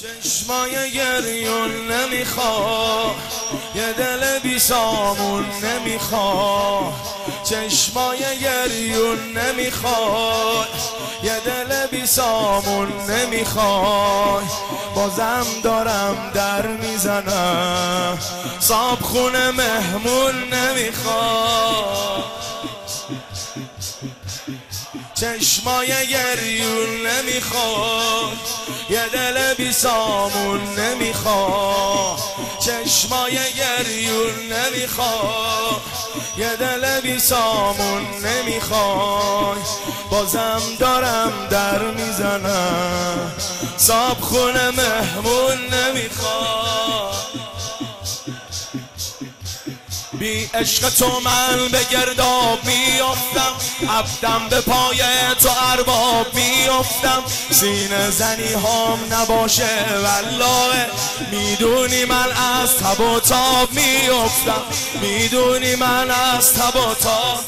چشمای گریون نمیخوا یه دل بی سامون نمیخوا چشمای گریون نمیخوا یه دل بی سامون نمی‌خوای بازم دارم در می‌زنم. صاحب خونه مهمون نمی‌خوای چشمای گریون نمی‌خواد. یه دل بی سامون نمی‌خواد. چشمای گریون نمی‌خواد. یه دل بی سامون نمی‌خواد. بازم دارم در می‌زنم. صاحب خونه مهمون نمی‌خواد. بی عشق تو من به گرداب میافتم عبدم به پای تو ارباب میافتم سینه زنی هم نباشه والله. می‌دونی من از تب و تاب میافتم. می‌دونی من از تب و تاب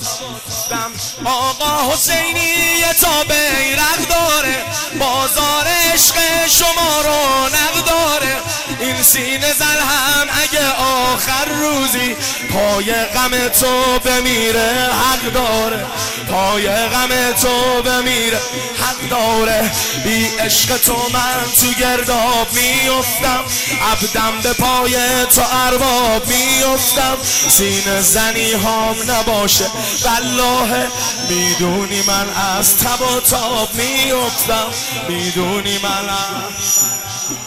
آقا حسینی تا بیرق داره. بازار عشق شما رو نقداره این سینه زن آخر روزی پای غم تو بمیره حق داره. پای غم تو بمیره حق داره. بی عشق تو من تو گرداب میفتم عبدم به پای تو ارباب میفتم سینه زنی هم نباشه والله. می‌دونی من از تب و تاب میفتم می‌دونی من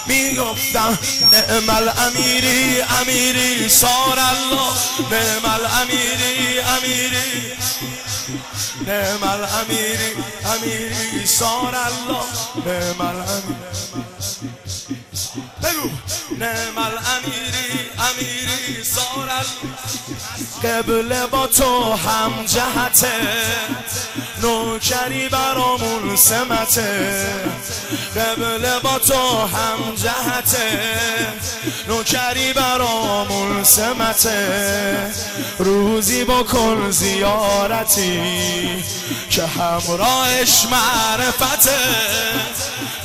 می‌گفتم نعم الامیری امیری سار الله. نعم الامیری امیری نعم الامیری امیری سار الله. نعم الامیری بگو. نعم الامیری امیری سار قبل با تو هم جهته. نوکری برامون سمته. قبل با تو هم جهته. نوکری برامون سمته. روزی بکن زیارتی که همراهش معرفته.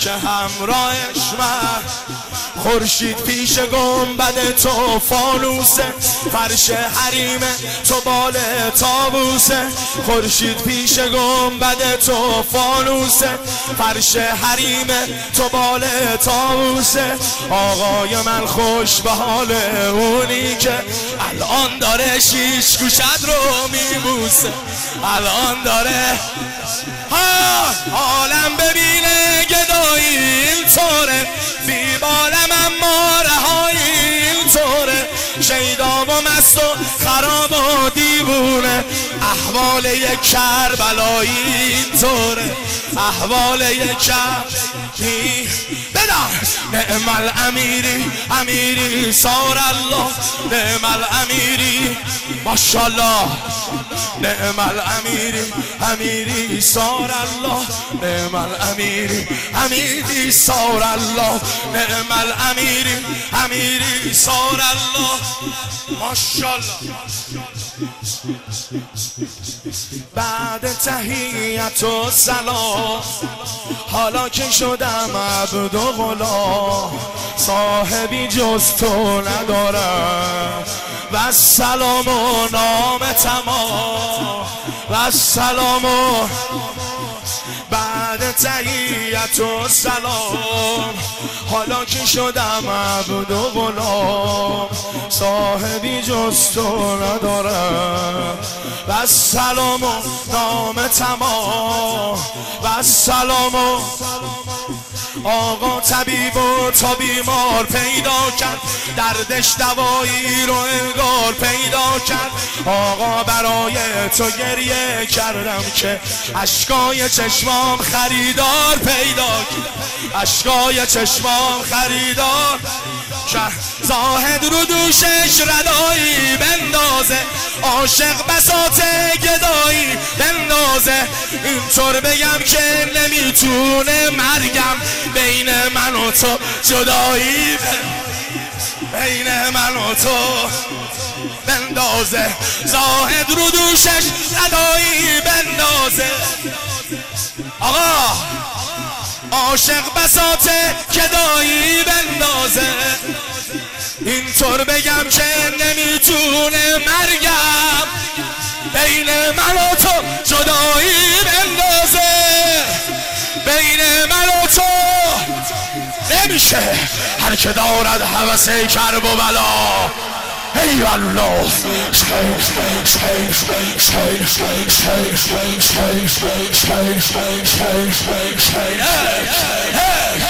که همراهش معرفته خورشید پیش گنبد تو فانوسه فرش حریم تو بال تابوسه خورشید پیش گنبد تو فانوسه فرش حریم تو بال تابوسه آقای من خوش به حال اونی که الان داره شیش گوشد رو میبوسه. الان داره ها عالم ببینه گدایی این احوال یک کربلایی طوره احوال یک کربلایی بدار نعم الامیری امیری سار الله. نعم الامیری ماشاءالله. نعم الامیری امیری سار الله. نعم الامیری امیری سار الله. نعم الامیری امیری سار الله. ماشاءالله. بعد تحییت و سلام. حالا که شدم عبد و غلام صاحبی جز تو ندارم. و سلام و نام تمام. و سلام و بعد تحییت و سلام. حالا که شدم عبد و غلام صاحبی جز تو ندارم. و سلام و نام تمام. و سلام و آقا طبیب و تا بیمار پیدا کرد. دردش دوایی رو انگار پیدا کرد. آقا برای تو گریه کردم که اشکای چشمام خریدار پیدا کرد. اشکای چشمام خریدار. زاهد رو دوشش ردایی بندازه. عاشق بسات گدایی بندازه. اینطور بگم که نمی‌تونه مرگم. بین من و تو جدایی بین من و تو بندازه. زاهد رو دوشش ندایی بندازه. آقا عاشق بساته که دایی بندازه. اینطور بگم که نمی‌تونه مرگم. بین من و تو جدایی بندازه. بین من و تو. نمیشه. هر که دارد حوثه کرب و بلا. ای